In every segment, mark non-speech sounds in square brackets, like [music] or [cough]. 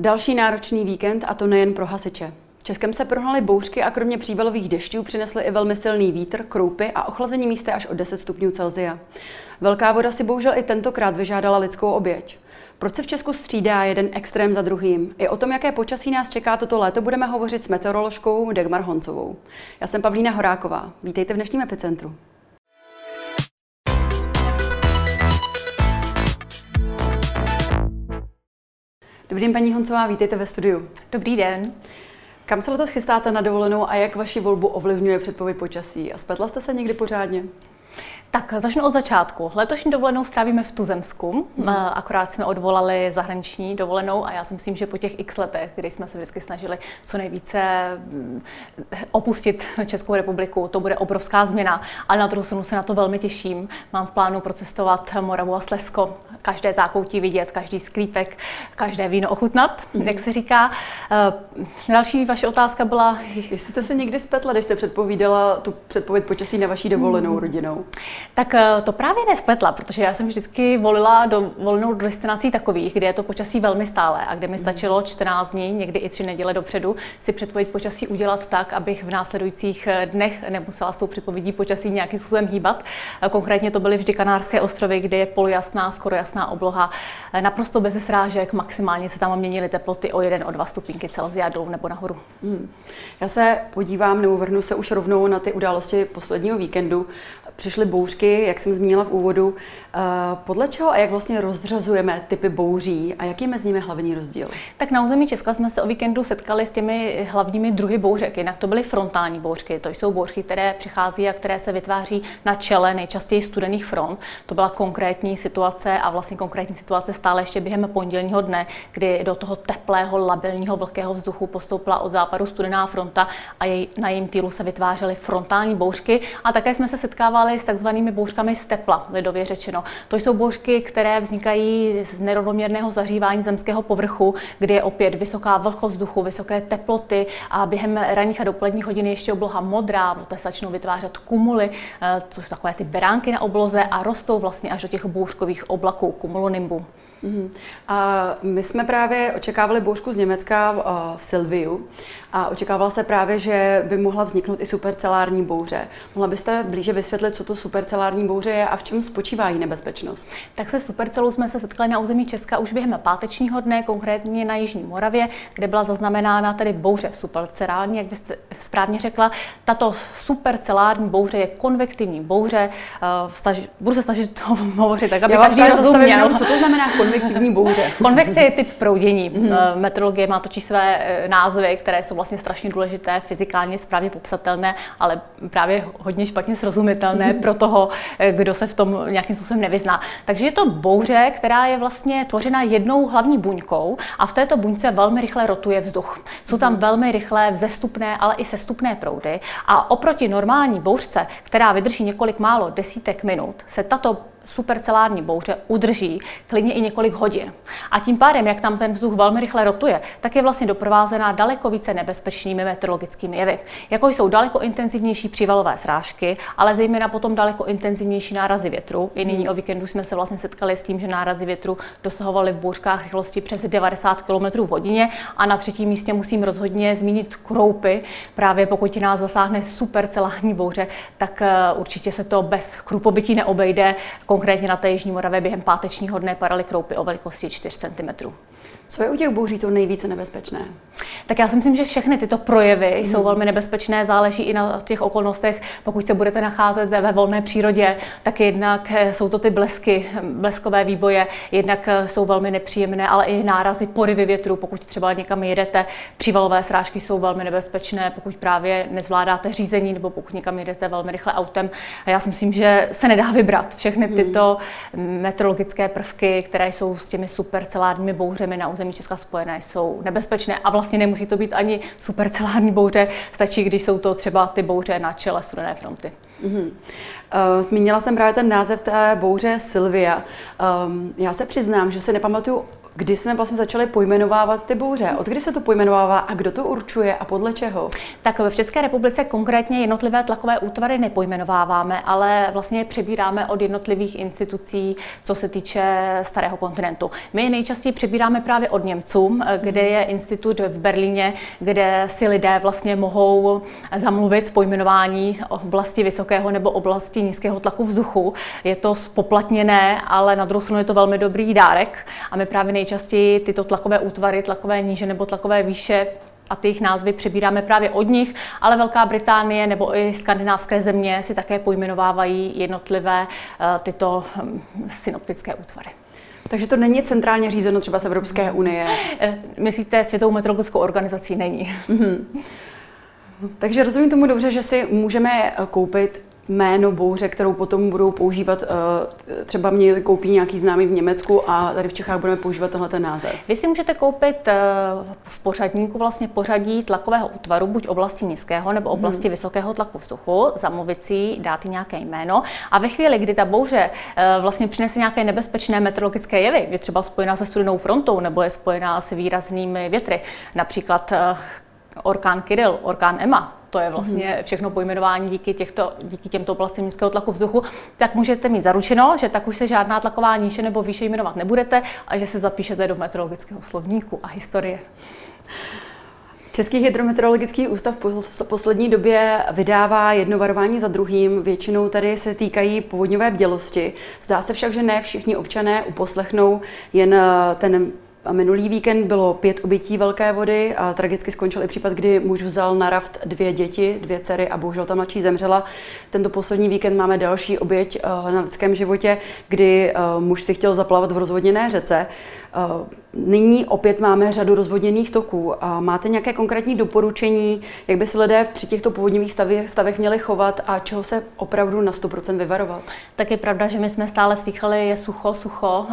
Další náročný víkend a to nejen pro hasiče. Českem se prohnaly bouřky a kromě přívalových dešťů přinesly i velmi silný vítr, kroupy a ochlazení místy až o 10 stupňů Celsia. Velká voda si bohužel i tentokrát vyžádala lidskou oběť. Proč se v Česku střídá jeden extrém za druhým? I o tom, jaké počasí nás čeká toto léto, budeme hovořit s meteoroložkou Dagmar Honcovou. Já jsem Pavlína Horáková. Vítejte v dnešním epicentru. Dobrý den, paní Honcová, vítejte ve studiu. Dobrý den. Kam se letos chystáte na dovolenou a jak vaši volbu ovlivňuje předpověď počasí? A spletla jste se někdy pořádně? Tak začnu od začátku. Letošní dovolenou strávíme v Tuzemsku, mm. akorát jsme odvolali zahraniční dovolenou a já si myslím, že po těch x letech, kdy jsme se vždycky snažili co nejvíce mm, opustit Českou republiku, to bude obrovská změna, ale na druhou stranu se na to velmi těším. Mám v plánu procestovat Moravu a Slezsko, každé zákoutí vidět, každý sklípek, každé víno ochutnat, mm. jak se říká. Eh, další vaše otázka byla... Jestli jste se někdy spletla, když jste předpovídala tu předpověď počasí na vaší dovolenou mm. Rodinou? Tak eh, to právě nespletla, protože já jsem vždycky volila do volnou do destinací takových, kde je to počasí velmi stále a kde mi mhm. stačilo 14 dní, někdy i tři neděle dopředu, si předpověď počasí udělat tak, abych v následujících eh, dnech nemusela s tou předpovědí počasí nějakým způsobem hýbat. Eh, konkrétně to byly vždy Kanárské ostrovy, kde je polojasná, skoro jasná obloha, naprosto bez srážek, maximálně se tam měnily teploty o 1 o 2 stupínky Celsia dolů nebo nahoru. Hmm. Já se podívám nebo vrhnu se už rovnou na ty události posledního víkendu přišly bouřky, jak jsem zmínila v úvodu. Eh, podle čeho a jak vlastně rozřazujeme typy bouří a jaký je mezi nimi hlavní rozdíl? Tak na území Česka jsme se o víkendu setkali s těmi hlavními druhy bouřek. Jinak to byly frontální bouřky. To jsou bouřky, které přichází a které se vytváří na čele nejčastěji studených front. To byla konkrétní situace a vlastně konkrétní situace stále ještě během pondělního dne, kdy do toho teplého, labilního, vlhkého vzduchu postoupila od západu studená fronta a jej, na jejím týlu se vytvářely frontální bouřky. A také jsme se setkávali setkávali s takzvanými bouřkami z tepla, lidově řečeno. To jsou bouřky, které vznikají z nerovnoměrného zařívání zemského povrchu, kdy je opět vysoká vlhkost vzduchu, vysoké teploty a během ranních a dopoledních hodin ještě obloha modrá, poté začnou vytvářet kumuly, eh, což jsou takové ty beránky na obloze a rostou vlastně až do těch bouřkových oblaků, kumulonimbu. Mm-hmm. A my jsme právě očekávali bouřku z Německa, uh, Silviu, a očekávala se právě, že by mohla vzniknout i supercelární bouře. Mohla byste blíže vysvětlit, co to supercelární bouře je a v čem spočívá její nebezpečnost? Tak se supercelou jsme se setkali na území Česka už během pátečního dne, konkrétně na Jižní Moravě, kde byla zaznamenána tedy bouře supercelární, jak byste správně řekla. Tato supercelární bouře je konvektivní bouře. Uh, budu se snažit to [laughs] hovořit tak, aby každý rozuměl. Co to znamená konvektivní bouře? Konvekce je typ proudění. Mm-hmm. Meteorologie má totiž své eh, názvy, které jsou vlastně strašně důležité, fyzikálně správně popsatelné, ale právě hodně špatně srozumitelné mm-hmm. pro toho, eh, kdo se v tom nějakým způsobem nevyzná. Takže je to bouře, která je vlastně tvořena jednou hlavní buňkou a v této buňce velmi rychle rotuje vzduch. Jsou tam mm-hmm. velmi rychlé vzestupné, ale i sestupné proudy a oproti normální bouřce, která vydrží několik málo desítek minut, se tato supercelární bouře udrží klidně i několik hodin. A tím pádem, jak tam ten vzduch velmi rychle rotuje, tak je vlastně doprovázená daleko více nebezpečnými meteorologickými jevy, jako jsou daleko intenzivnější přívalové srážky, ale zejména potom daleko intenzivnější nárazy větru. I nyní hmm. o víkendu jsme se vlastně setkali s tím, že nárazy větru dosahovaly v bouřkách rychlosti přes 90 km v hodině a na třetím místě musím rozhodně zmínit kroupy. Právě pokud nás zasáhne supercelární bouře, tak eh, určitě se to bez krupobytí neobejde. Konkrétně na té Jižní Moravě během pátečního dne padaly kroupy o velikosti 4 cm. Co je u těch bouří to nejvíce nebezpečné? Tak já si myslím, že všechny tyto projevy mm. jsou velmi nebezpečné, záleží i na těch okolnostech. Pokud se budete nacházet ve volné přírodě, tak jednak eh, jsou to ty blesky, bleskové výboje, jednak eh, jsou velmi nepříjemné, ale i nárazy, porivy větru, pokud třeba někam jedete. Přívalové srážky jsou velmi nebezpečné, pokud právě nezvládáte řízení nebo pokud někam jedete velmi rychle autem. A já si myslím, že se nedá vybrat všechny mm. tyto meteorologické prvky, které jsou s těmi supercelárními bouřemi na území Česka spojené, jsou nebezpečné a vlastně nemusí to být ani supercelární bouře, stačí, když jsou to třeba ty bouře na čele studené fronty. Mm-hmm. Zmínila jsem právě ten název té bouře Sylvia. Um, já se přiznám, že se nepamatuju kdy jsme vlastně začali pojmenovávat ty bouře. Od kdy se to pojmenovává a kdo to určuje a podle čeho? Tak v České republice konkrétně jednotlivé tlakové útvary nepojmenováváme, ale vlastně přebíráme od jednotlivých institucí, co se týče starého kontinentu. My nejčastěji přebíráme právě od Němců, kde je institut v Berlíně, kde si lidé vlastně mohou zamluvit pojmenování oblasti vysokého nebo oblasti nízkého tlaku vzduchu. Je to spoplatněné, ale na druhou stranu je to velmi dobrý dárek a my právě nejčastěji tyto tlakové útvary, tlakové níže nebo tlakové výše a ty jejich názvy přebíráme právě od nich, ale Velká Británie nebo i skandinávské země si také pojmenovávají jednotlivé uh, tyto um, synoptické útvary. Takže to není centrálně řízeno třeba z Evropské unie? Eh, myslíte, Světovou meteorologickou organizací není. Mm-hmm. Takže rozumím tomu dobře, že si můžeme koupit jméno bouře, kterou potom budou používat, eh, třeba mě koupí nějaký známý v Německu a tady v Čechách budeme používat tenhle ten název. Vy si můžete koupit eh, v pořadníku vlastně pořadí tlakového útvaru, buď oblasti nízkého nebo oblasti hmm. vysokého tlaku vzduchu, zamluvit si, dát nějaké jméno a ve chvíli, kdy ta bouře eh, vlastně přinese nějaké nebezpečné meteorologické jevy, je třeba spojená se studenou frontou nebo je spojená s výraznými větry, například orkán Kirill, orkán Emma, to je vlastně mhm. všechno pojmenování díky, těchto, díky těmto oblastem nízkého tlaku vzduchu, tak můžete mít zaručeno, že tak už se žádná tlaková níže nebo výše jmenovat nebudete a že se zapíšete do meteorologického slovníku a historie. Český hydrometeorologický ústav v poslední době vydává jedno varování za druhým. Většinou tady se týkají povodňové bdělosti. Zdá se však, že ne všichni občané uposlechnou jen ten a minulý víkend bylo pět obětí velké vody a tragicky skončil i případ, kdy muž vzal na raft dvě děti, dvě dcery a bohužel ta mladší zemřela. Tento poslední víkend máme další oběť eh, na lidském životě, kdy eh, muž si chtěl zaplavat v rozvodněné řece. Eh, nyní opět máme řadu rozvodněných toků. A máte nějaké konkrétní doporučení, jak by se lidé při těchto povodňových stavech, stavech měli chovat a čeho se opravdu na 100% vyvarovat? Tak je pravda, že my jsme stále slychali, je sucho, sucho.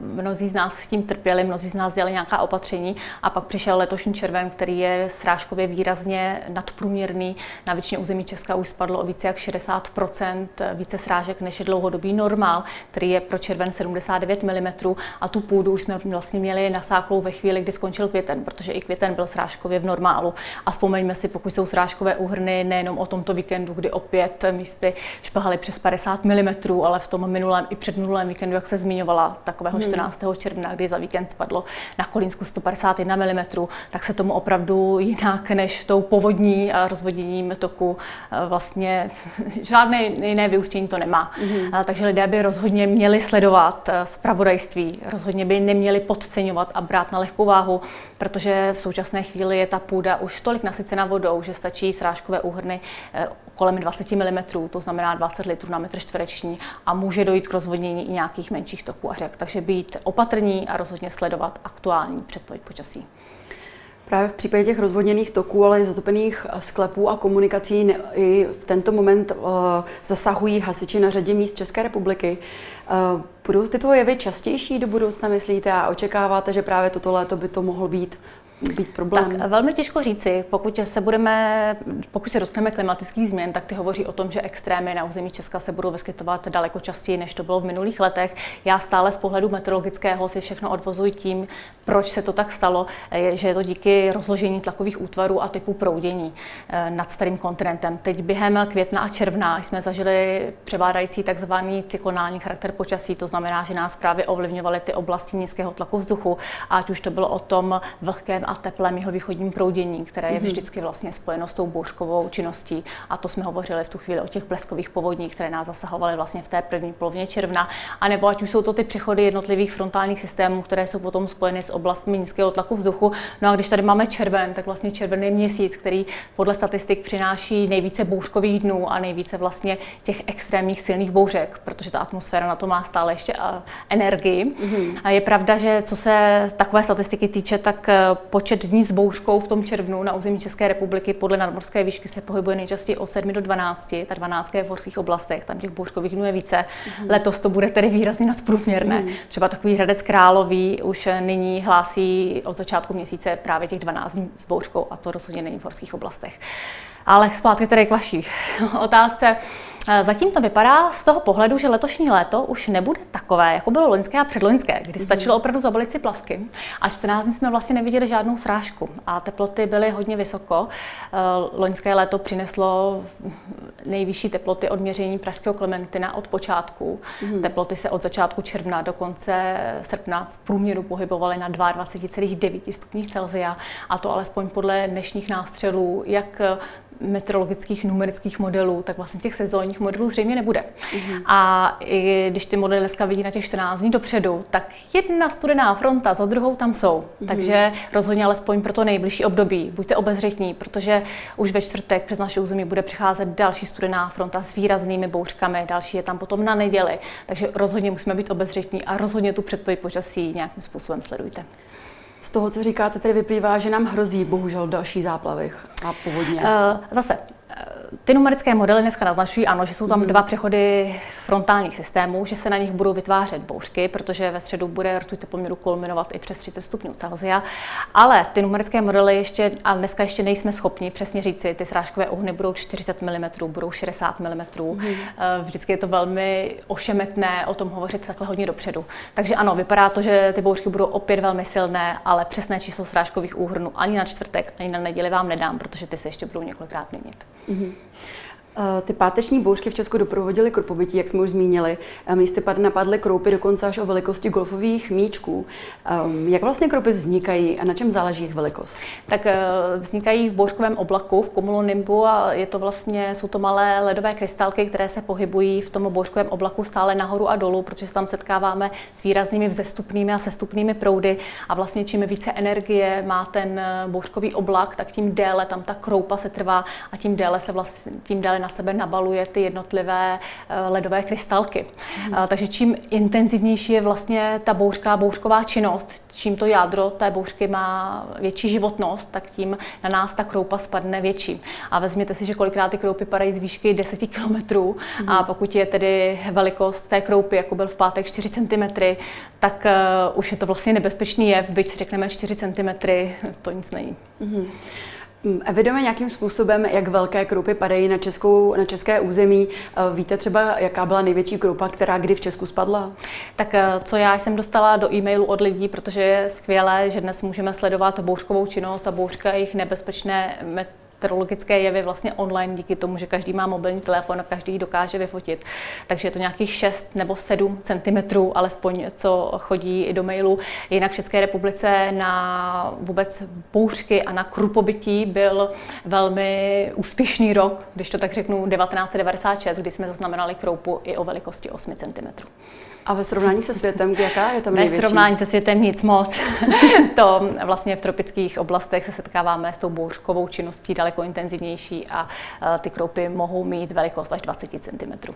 Mnozí z nás s tím trpěli, mnozí z nás dělali nějaká opatření a pak přišel letošní červen, který je srážkově výrazně nadprůměrný. Na většině území Česka už spadlo o více jak 60 více srážek než je dlouhodobý normál, který je pro červen 79 mm a tu půdu už jsme vlastně měli nasáklou ve chvíli, kdy skončil květen, protože i květen byl srážkově v normálu. A vzpomeňme si, pokud jsou srážkové úhrny nejenom o tomto víkendu, kdy opět místy šplhaly přes 50 mm, ale v tom minulém i předminulém víkendu, jak se zmiňovala, takového 14. Hmm. června, kdy za víkend spadlo na Kolínsku 151 mm, tak se tomu opravdu jinak než tou povodní a rozvoděním toku eh, vlastně [laughs] žádné jiné vyústění to nemá. Mm. Takže lidé by rozhodně měli sledovat eh, zpravodajství, rozhodně by neměli podceňovat a brát na lehkou váhu, protože v současné chvíli je ta půda už tolik nasycena vodou, že stačí srážkové úhrny eh, kolem 20 mm, to znamená 20 litrů na metr čtvereční a může dojít k rozvodnění i nějakých menších toků a řek. Takže být opatrní a rozhodně sledovat aktuální předpověď počasí. Právě v případě těch rozvodněných toků, ale i zatopených eh, sklepů a komunikací i v tento moment uh, zasahují hasiči na řadě míst České republiky. Uh, budou tyto jevy častější do budoucna, myslíte, a očekáváte, že právě toto léto by to mohlo být být problém? Tak velmi těžko říci. Pokud se budeme, pokud se dotkneme klimatických změn, tak ty hovoří o tom, že extrémy na území Česka se budou vyskytovat daleko častěji, než to bylo v minulých letech. Já stále z pohledu meteorologického si všechno odvozuji tím, proč se to tak stalo, že je to díky rozložení tlakových útvarů a typu proudění eh, nad starým kontinentem. Teď během května a června jsme zažili převádající takzvaný cyklonální charakter počasí, to znamená, že nás právě ovlivňovaly ty oblasti nízkého tlaku vzduchu, ať už to bylo o tom vlhkém a teplém jihovýchodním proudění, které je mhm. vždycky vlastně spojeno s tou bouřkovou činností. A to jsme hovořili v tu chvíli o těch bleskových povodních, které nás zasahovaly vlastně v té první polovině června. A nebo ať už jsou to ty přechody jednotlivých frontálních systémů, které jsou potom spojeny s oblastmi nízkého tlaku vzduchu. No a když tady máme červen, tak vlastně červený měsíc, který podle statistik přináší nejvíce bouřkových dnů a nejvíce vlastně těch extrémních silných bouřek, protože ta atmosféra na to má stále ještě energii. Mm-hmm. A je pravda, že co se takové statistiky týče, tak eh, počet dní s bouřkou v tom červnu na území České republiky podle nadmorské výšky se pohybuje nejčastěji od 7 do 12. Ta 12 je v horských oblastech, tam těch bouřkových dnů je více. Mm. Letos to bude tedy výrazně nadprůměrné. Mm. Třeba takový Hradec Králový už nyní hlásí od začátku měsíce právě těch 12 dní s bouřkou a to rozhodně není v horských oblastech. Ale zpátky tedy k vaší [laughs] otázce. Zatím to vypadá z toho pohledu, že letošní léto už nebude takové, jako bylo loňské a předloňské, kdy mhm. stačilo opravdu zabalit si plavky. A 14 dní jsme vlastně neviděli žádnou srážku a teploty byly hodně vysoko. Loňské léto přineslo nejvyšší teploty od měření pražského Klementina od počátku. Mm. Teploty se od začátku června do konce srpna v průměru pohybovaly na 22,9 stupních Celsia a to alespoň podle dnešních nástřelů, jak meteorologických numerických modelů, tak vlastně těch sezónních modelů zřejmě nebude. Mm-hmm. A i když ty modely dneska vidí na těch 14 dní dopředu, tak jedna studená fronta za druhou tam jsou. Mm-hmm. Takže rozhodně alespoň pro to nejbližší období buďte obezřetní, protože už ve čtvrtek přes naše území bude přicházet další studená fronta s výraznými bouřkami, další je tam potom na neděli. Takže rozhodně musíme být obezřetní a rozhodně tu předpověď počasí nějakým způsobem sledujte. Z toho, co říkáte, tedy vyplývá, že nám hrozí bohužel další záplavy a povodně. Uh, zase, ty numerické modely dneska naznačují, ano, že jsou tam mm. dva přechody frontálních systémů, že se na nich budou vytvářet bouřky, protože ve středu bude rtuť teploměru kulminovat i přes 30 stupňů Celsia. Ale ty numerické modely ještě, a dneska ještě nejsme schopni přesně říci, ty srážkové ohny budou 40 mm, budou 60 mm. Mm. Vždycky je to velmi ošemetné o tom hovořit takhle hodně dopředu. Takže ano, vypadá to, že ty bouřky budou opět velmi silné, ale přesné číslo srážkových úhrnů ani na čtvrtek, ani na neděli vám nedám, protože ty se ještě budou několikrát měnit. Mm-hmm. Eh, ty páteční bouřky v Česku doprovodily korpobytí, jak jsme už zmínili. Eh, místy napadly kroupy dokonce až o velikosti golfových míčků. Ehm, jak vlastně kroupy vznikají a na čem záleží jejich velikost? Tak eh, vznikají v bouřkovém oblaku, v kumulonimbu a je to vlastně, jsou to malé ledové krystalky, které se pohybují v tom bouřkovém oblaku stále nahoru a dolů, protože se tam setkáváme s výraznými vzestupnými a sestupnými proudy a vlastně čím více energie má ten bouřkový oblak, tak tím déle tam ta kroupa se trvá a tím déle se vlastně, tím déle na sebe nabaluje ty jednotlivé eh, ledové krystalky. Mm. Takže čím intenzivnější je vlastně ta bouřka, bouřková činnost, čím to jádro té bouřky má větší životnost, tak tím na nás ta kroupa spadne větší. A vezměte si, že kolikrát ty kroupy padají z výšky 10 kilometrů mm. a pokud je tedy velikost té kroupy, jako byl v pátek 4 cm, tak uh, už je to vlastně nebezpečný jev, byť si řekneme 4 cm, to nic není. Mm. Mm, evidujeme nějakým způsobem, jak velké kroupy padají na, českou, na české území. Eh, víte třeba, jaká byla největší kroupa, která kdy v Česku spadla? Tak eh, co já jsem dostala do e-mailu od lidí, protože je skvělé, že dnes můžeme sledovat bouřkovou činnost a bouřka jejich nebezpečné meteorologické jevy vlastně online díky tomu, že každý má mobilní telefon a každý ji dokáže vyfotit. Takže je to nějakých 6 nebo 7 cm, alespoň co chodí do mailu. Jinak v České republice na vůbec bouřky a na krupobytí byl velmi úspěšný rok, když to tak řeknu, 1996, kdy jsme zaznamenali kroupu i o velikosti 8 cm. A ve srovnání se světem, jaká je tam největší? Ve srovnání se světem nic moc. [laughs] to vlastně v tropických oblastech se setkáváme s tou bouřkovou činností daleko intenzivnější a e, ty kroupy mohou mít velikost až 20 cm.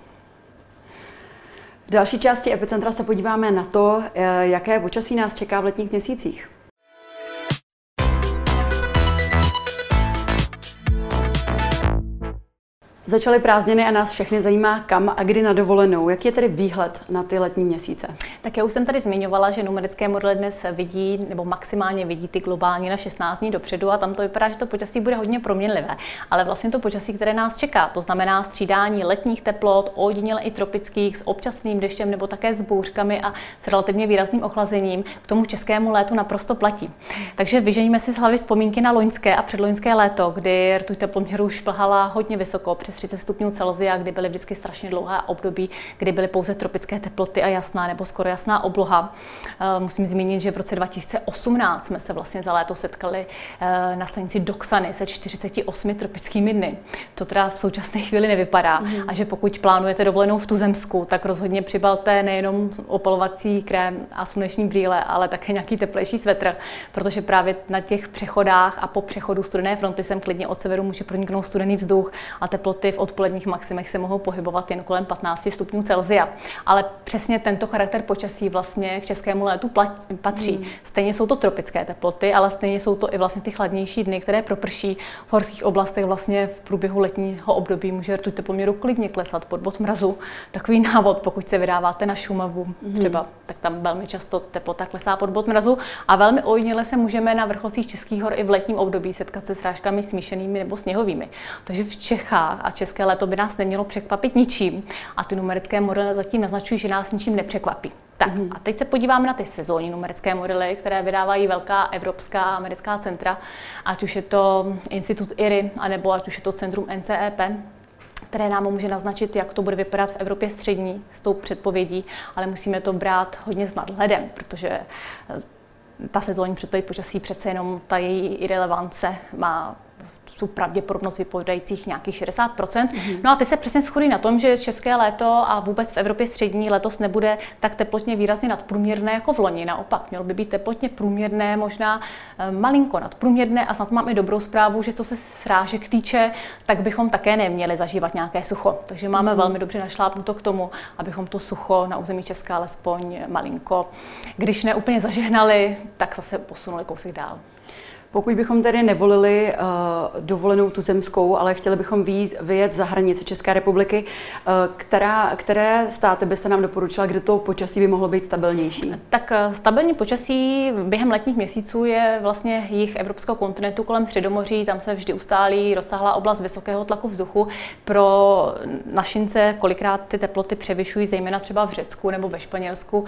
V další části epicentra se podíváme na to, e, jaké počasí nás čeká v letních měsících. Začaly prázdniny a nás všechny zajímá, kam a kdy na dovolenou. Jak je tedy výhled na ty letní měsíce? Tak já už jsem tady zmiňovala, že numerické modely dnes vidí, nebo maximálně vidí ty globální na 16 dní dopředu a tam to vypadá, že to počasí bude hodně proměnlivé. Ale vlastně to počasí, které nás čeká, to znamená střídání letních teplot, ojediněle i tropických, s občasným deštěm nebo také s bouřkami a s relativně výrazným ochlazením, k tomu českému létu naprosto platí. Takže vyženíme si z hlavy vzpomínky na loňské a předloňské léto, kdy rtuť teploměru šplhala hodně vysoko, přes 30 stupňů Celsia, kdy byly vždycky strašně dlouhá období, kdy byly pouze tropické teploty a jasná nebo skoro jasná obloha. Eh, musím zmínit, že v roce 2018 jsme se vlastně za léto setkali eh, na stanici Doxany se 48 tropickými dny. To teda v současné chvíli nevypadá. Mm. A že pokud plánujete dovolenou v Tuzemsku, tak rozhodně přibalte nejenom opalovací krém a sluneční brýle, ale také nějaký teplejší svetr, protože právě na těch přechodách a po přechodu studené fronty sem klidně od severu může proniknout studený vzduch a teploty v odpoledních maximech se mohou pohybovat jen kolem 15 stupňů Celsia. Ale přesně tento charakter počasí vlastně k českému létu patří. Hmm. Stejně jsou to tropické teploty, ale stejně jsou to i vlastně ty chladnější dny, které proprší v horských oblastech vlastně v průběhu letního období může rtuť teploměru klidně klesat pod bod mrazu. Takový [laughs] návod, pokud se vydáváte na Šumavu hmm. třeba, tak tam velmi často teplota klesá pod bod mrazu a velmi ojediněle se můžeme na vrcholcích českých hor i v letním období setkat se srážkami smíšenými nebo sněhovými. Takže v Čechách a a české léto by nás nemělo překvapit ničím. A ty numerické modely zatím naznačují, že nás ničím nepřekvapí. Tak a teď se podíváme na ty sezónní numerické modely, které vydávají velká evropská a americká centra, ať už je to Institut IRI, anebo ať už je to Centrum NCEP, které nám může naznačit, jak to bude vypadat v Evropě střední s tou předpovědí, ale musíme to brát hodně s nadhledem, protože eh, ta sezónní předpověď počasí přece jenom ta její irrelevance má tu pravděpodobnost vypovídajících nějakých 60%. Mm-hmm. No a ty se přesně shodí na tom, že české léto a vůbec v Evropě střední letos nebude tak teplotně výrazně nadprůměrné jako v loni. Naopak, mělo by být teplotně průměrné, možná eh, malinko nadprůměrné a snad mám i dobrou zprávu, že co se srážek týče, tak bychom také neměli zažívat nějaké sucho. Takže máme mm-hmm. velmi dobře našlápnuto k tomu, abychom to sucho na území Česká alespoň malinko, když ne úplně zažehnali, tak zase posunuli kousek dál. Pokud bychom tedy nevolili uh, dovolenou tu zemskou, ale chtěli bychom vyjít, vyjet za hranice České republiky, uh, která, které státy byste nám doporučila, kde to počasí by mohlo být stabilnější? Tak uh, stabilní počasí během letních měsíců je vlastně jich evropského kontinentu kolem Středomoří, tam se vždy ustálí rozsáhlá oblast vysokého tlaku vzduchu. Pro našince kolikrát ty teploty převyšují, zejména třeba v Řecku nebo ve Španělsku,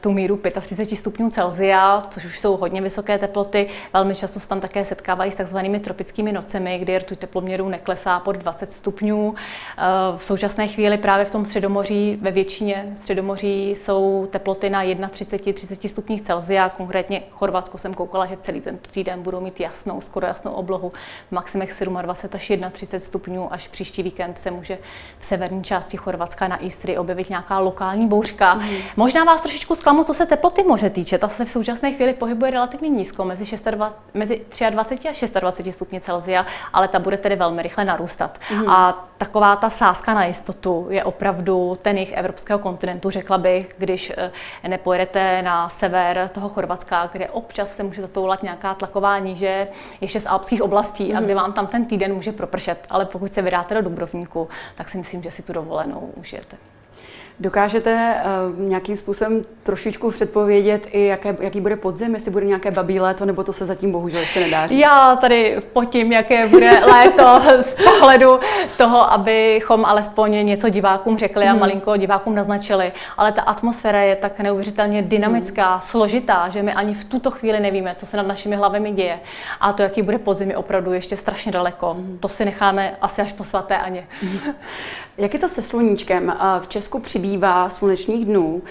tu míru 35 stupňů Celzia, což už jsou hodně vysoké teploty. Velmi často často se tam také setkávají s takzvanými tropickými nocemi, kdy rtuť teploměru neklesá pod 20 stupňů. Eh, v současné chvíli právě v tom středomoří, ve většině středomoří jsou teploty na 31-30 stupních Celzia. Konkrétně Chorvatsko jsem koukala, že celý ten týden budou mít jasnou, skoro jasnou oblohu v maximech 27 až 31 stupňů. Až příští víkend se může v severní části Chorvatska na Istrii objevit nějaká lokální bouřka. Mm. Možná vás trošičku zklamu, co se teploty moře týče. Ta se v současné chvíli pohybuje relativně nízko, mezi 26, mezi 23 a 26 stupně Celsia, ale ta bude tedy velmi rychle narůstat. Mm. A taková ta sázka na jistotu je opravdu ten jich evropského kontinentu, řekla bych, když eh, nepojedete na sever toho Chorvatska, kde občas se může zatoulat nějaká tlaková níže ještě z alpských oblastí mm. a kde mhm. vám tam ten týden může propršet. Ale pokud se vydáte do Dubrovníku, tak si myslím, že si tu dovolenou užijete. Dokážete uh, nějakým způsobem trošičku předpovědět i jaké, jaký bude podzim, jestli bude nějaké babí léto, nebo to se zatím bohužel ještě nedá říct? Já tady potím, jaké bude [laughs] léto z pohledu toho, abychom alespoň něco divákům řekli a hmm. malinko divákům naznačili. Ale ta atmosféra je tak neuvěřitelně dynamická, hmm. složitá, že my ani v tuto chvíli nevíme, co se nad našimi hlavami děje. A to, jaký bude podzim, je opravdu ještě strašně daleko. Hmm. To si necháme asi až po svaté Aně. Hmm. [laughs] Jak je to se sluníčkem? V Česku přibývá slunečních dnů.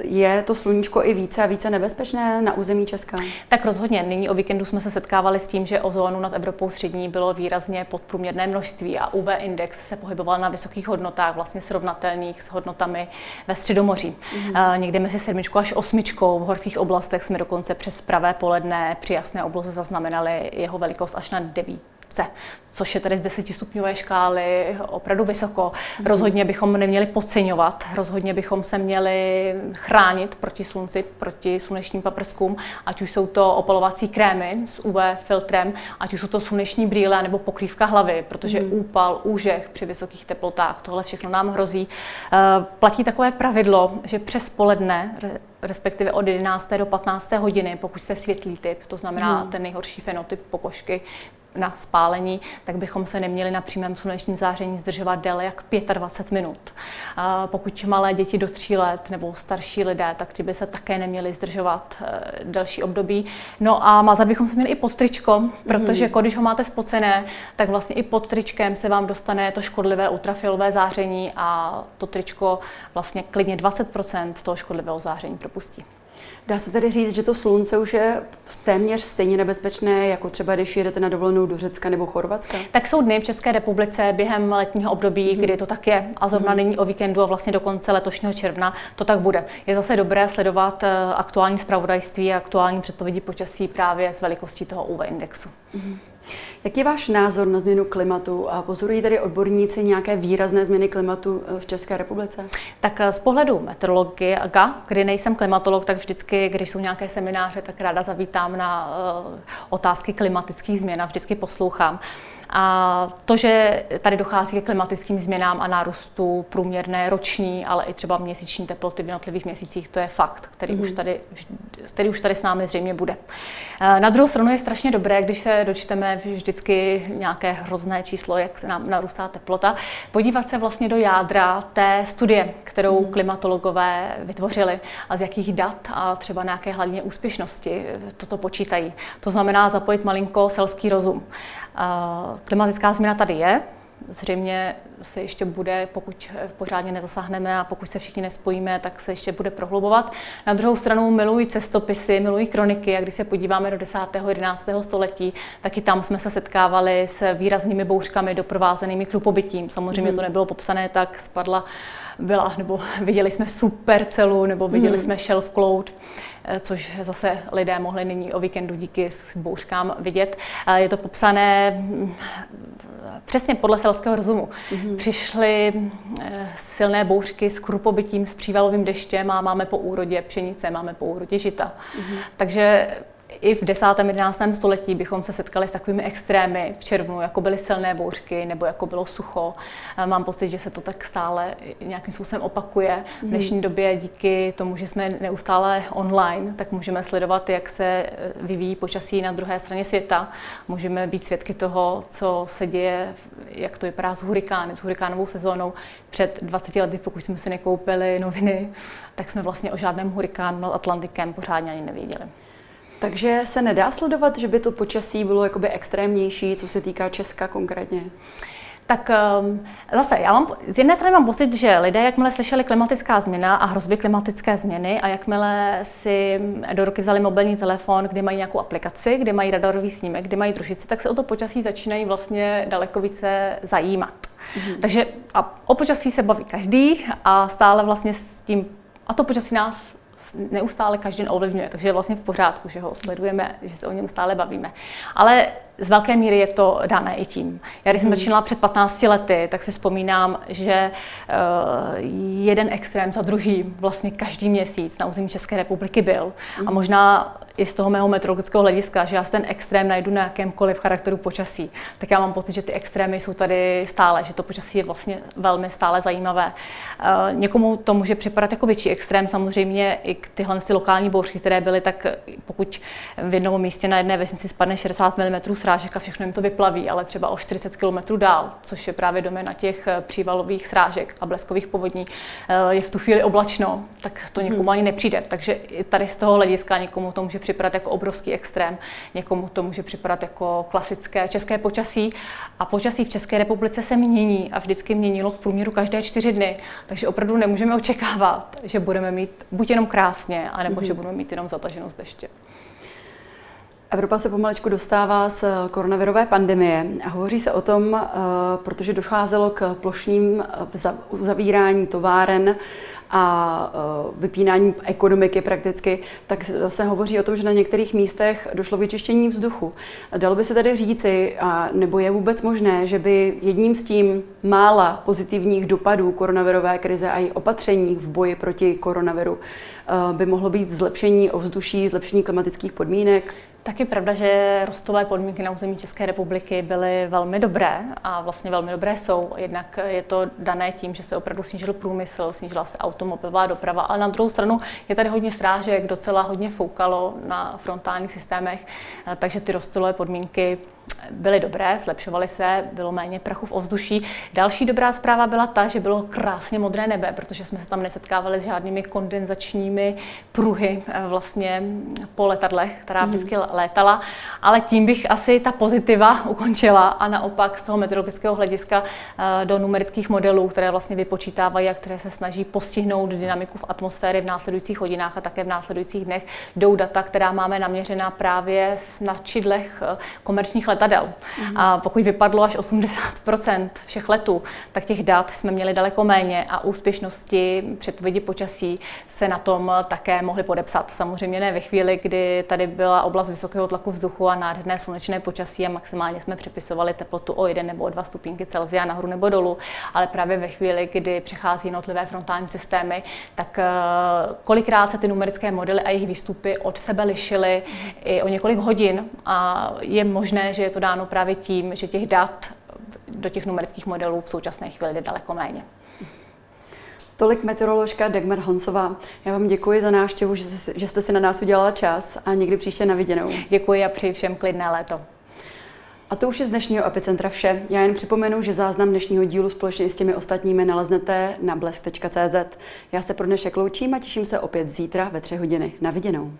Je to sluníčko i více a více nebezpečné na území Česka? Tak rozhodně. Nyní o víkendu jsme se setkávali s tím, že ozónu nad Evropou střední bylo výrazně podprůměrné množství a UV index se pohyboval na vysokých hodnotách, vlastně srovnatelných s hodnotami ve Středomoří. Mm-hmm. Někde mezi sedmičkou až osmičkou. V horských oblastech jsme dokonce přes pravé poledne při jasné obloze zaznamenali jeho velikost až na 9 C, což je tedy z desetistupňové škály opravdu vysoko. Rozhodně bychom neměli podceňovat, rozhodně bychom se měli chránit proti slunci, proti slunečním paprskům, ať už jsou to opalovací krémy s UV filtrem, ať už jsou to sluneční brýle nebo pokrývka hlavy, protože mm. úpal, úžeh při vysokých teplotách, tohle všechno nám hrozí. Eh, platí takové pravidlo, že přes poledne respektive od 11. do 15. hodiny, pokud jste světlý typ, to znamená hmm. ten nejhorší fenotyp pokožky, na spálení, tak bychom se neměli na přímém slunečním záření zdržovat déle jak 25 minut. Pokud malé děti do 3 let nebo starší lidé, tak ti by se také neměli zdržovat e, delší období. No a mazat bychom se měli i pod tričko, protože mm. když ho máte spocené, tak vlastně i pod tričkem se vám dostane to škodlivé ultrafialové záření a to tričko vlastně klidně 20% toho škodlivého záření propustí. Dá se tedy říct, že to slunce už je téměř stejně nebezpečné, jako třeba když jedete na dovolenou do Řecka nebo Chorvatska? Tak jsou dny v České republice během letního období, hmm. kdy to tak je. A zrovna hmm. není o víkendu a vlastně do konce letošního června to tak bude. Je zase dobré sledovat eh, aktuální zpravodajství a aktuální předpovědi počasí právě s velikostí toho UV indexu. Hmm. Jaký je váš názor na změnu klimatu a pozorují tady odborníci nějaké výrazné změny klimatu eh, v České republice? Tak eh, z pohledu meteorologie, kdy nejsem klimatolog, tak vždycky, když jsou nějaké semináře, tak ráda zavítám na uh, otázky klimatických změn a vždycky poslouchám. A to, že tady dochází ke klimatickým změnám a nárůstu průměrné roční, ale i třeba měsíční teploty v jednotlivých měsících, to je fakt, který, mm. už, tady, který už tady s námi zřejmě bude. Na druhou stranu je strašně dobré, když se dočteme vždycky nějaké hrozné číslo, jak se nám narůstá teplota, podívat se vlastně do jádra té studie, kterou mm. klimatologové vytvořili a z jakých dat a třeba nějaké hladně úspěšnosti toto počítají. To znamená zapojit malinko selský rozum. Klimatická změna tady je, zřejmě se ještě bude, pokud pořádně nezasáhneme a pokud se všichni nespojíme, tak se ještě bude prohlubovat. Na druhou stranu milují cestopisy, milují kroniky a když se podíváme do 10. 11. století, tak i tam jsme se setkávali s výraznými bouřkami doprovázenými krupobytím. Samozřejmě mm. to nebylo popsané tak, spadla byla, nebo viděli jsme super celu, nebo viděli mm. jsme shelf cloud. Eh, což zase lidé mohli nyní o víkendu díky s bouřkám vidět. Je to popsané mm, přesně podle selského rozumu. Mm-hmm. Přišly eh, silné bouřky s krupobytím, s přívalovým deštěm a máme po úrodě pšenice, máme po úrodě žita. Mm-hmm. Takže i v 10. 11. století bychom se setkali s takovými extrémy v červnu, jako byly silné bouřky nebo jako bylo sucho. Mám pocit, že se to tak stále nějakým způsobem opakuje. V mhm. dnešní době díky tomu, že jsme neustále online, tak můžeme sledovat, jak se e, vyvíjí počasí na druhé straně světa. Můžeme být svědky toho, co se děje, jak to vypadá s hurikány, s hurikánovou sezónou. Před 20 lety, pokud jsme si nekoupili noviny, tak jsme vlastně o žádném hurikánu nad Atlantikem pořádně ani nevěděli. Takže se nedá sledovat, že by to počasí bylo jakoby extrémnější, co se týká Česka konkrétně? Tak um, zase, já mám, z jedné strany mám pocit, že lidé, jakmile slyšeli klimatická změna a hrozby klimatické změny a jakmile si do ruky vzali mobilní telefon, kde mají nějakou aplikaci, kde mají radarový snímek, kde mají družici, tak se o to počasí začínají vlastně daleko více zajímat. Mm-hmm. Takže a o počasí se baví každý a stále vlastně s tím, a to počasí nás neustále každý den ovlivňuje, takže je vlastně v pořádku, že ho sledujeme, že se o něm stále bavíme. Ale z velké míry je to dané i tím. Já když jsem hmm. začínala před 15 lety, tak si vzpomínám, že uh, jeden extrém za druhým vlastně každý měsíc na území České republiky byl. Hmm. A možná i z toho mého meteorologického hlediska, že já ten extrém najdu na jakémkoliv charakteru počasí, tak já mám pocit, že ty extrémy jsou tady stále, že to počasí je vlastně velmi stále zajímavé. Uh, někomu to může připadat jako větší extrém, samozřejmě i tyhle ty lokální bouřky, které byly, tak pokud v jednom místě na jedné vesnici spadne 60 mm srážek a všechno jim to vyplaví, ale třeba o 40 km dál, což je právě doména těch eh, přívalových srážek a bleskových povodní, eh, je v tu chvíli oblačno, tak to někomu hmm. ani nepřijde. Takže i tady z toho hlediska někomu to může připadat jako obrovský extrém, někomu to může připadat jako klasické české počasí. A počasí v České republice se mění a vždycky měnilo v průměru každé čtyři dny, takže opravdu nemůžeme očekávat, že budeme mít buď jenom krásně, anebo hmm. že budeme mít jenom zataženou deště. Evropa se pomalečku dostává z koronavirové pandemie a hovoří se o tom, eh, protože docházelo k plošním eh, uzavírání továren a eh, vypínání ekonomiky prakticky, tak se hovoří o tom, že na některých místech došlo vyčištění vzduchu. Dalo by se tedy říci, a nebo je vůbec možné, že by jedním z tím mála pozitivních dopadů koronavirové krize a i opatření v boji proti koronaviru by mohlo být zlepšení ovzduší, zlepšení klimatických podmínek? Tak je pravda, že rostové podmínky na území České republiky byly velmi dobré a vlastně velmi dobré jsou. Jednak je to dané tím, že se opravdu snížil průmysl, snížila se automobilová doprava, ale na druhou stranu je tady hodně strážek, docela hodně foukalo na frontálních systémech, takže ty rostové podmínky byly dobré, zlepšovaly se, bylo méně prachu v ovzduší. Další dobrá zpráva byla ta, že bylo krásně modré nebe, protože jsme se tam nesetkávali s žádnými kondenzačními pruhy eh, vlastně po letadlech, která mhm. vždycky létala. Ale tím bych asi ta pozitiva [laughs] ukončila a naopak z toho meteorologického hlediska eh, do numerických modelů, které vlastně vypočítávají a které se snaží postihnout dynamiku v atmosféře v následujících hodinách a také v následujících dnech, jdou data, která máme naměřená právě na čidlech eh, komerčních letadel. Mm-hmm. A pokud vypadlo až 80% všech letů, tak těch dat jsme měli daleko méně a úspěšnosti předpovědi počasí se na tom také mohly podepsat. Samozřejmě ne ve chvíli, kdy tady byla oblast vysokého tlaku vzduchu a nádherné slunečné počasí a maximálně jsme přepisovali teplotu o 1 nebo o 2 stupínky Celsia nahoru nebo dolů, ale právě ve chvíli, kdy přechází jednotlivé frontální systémy, tak eh, kolikrát se ty numerické modely a jejich výstupy od sebe lišily i o několik hodin a je možné, že je to dáno právě tím, že těch dat do těch numerických modelů v současné chvíli jde daleko méně. Tolik meteoroložka Dagmar Honsová. Já vám děkuji za návštěvu, že jste si na nás udělala čas a někdy příště na viděnou. Děkuji a přeji všem klidné léto. A to už je z dnešního Epicentra vše. Já jen připomenu, že záznam dnešního dílu společně s těmi ostatními naleznete na blesk.cz. Já se pro dnešek loučím a těším se opět zítra ve tři hodiny. Na viděnou.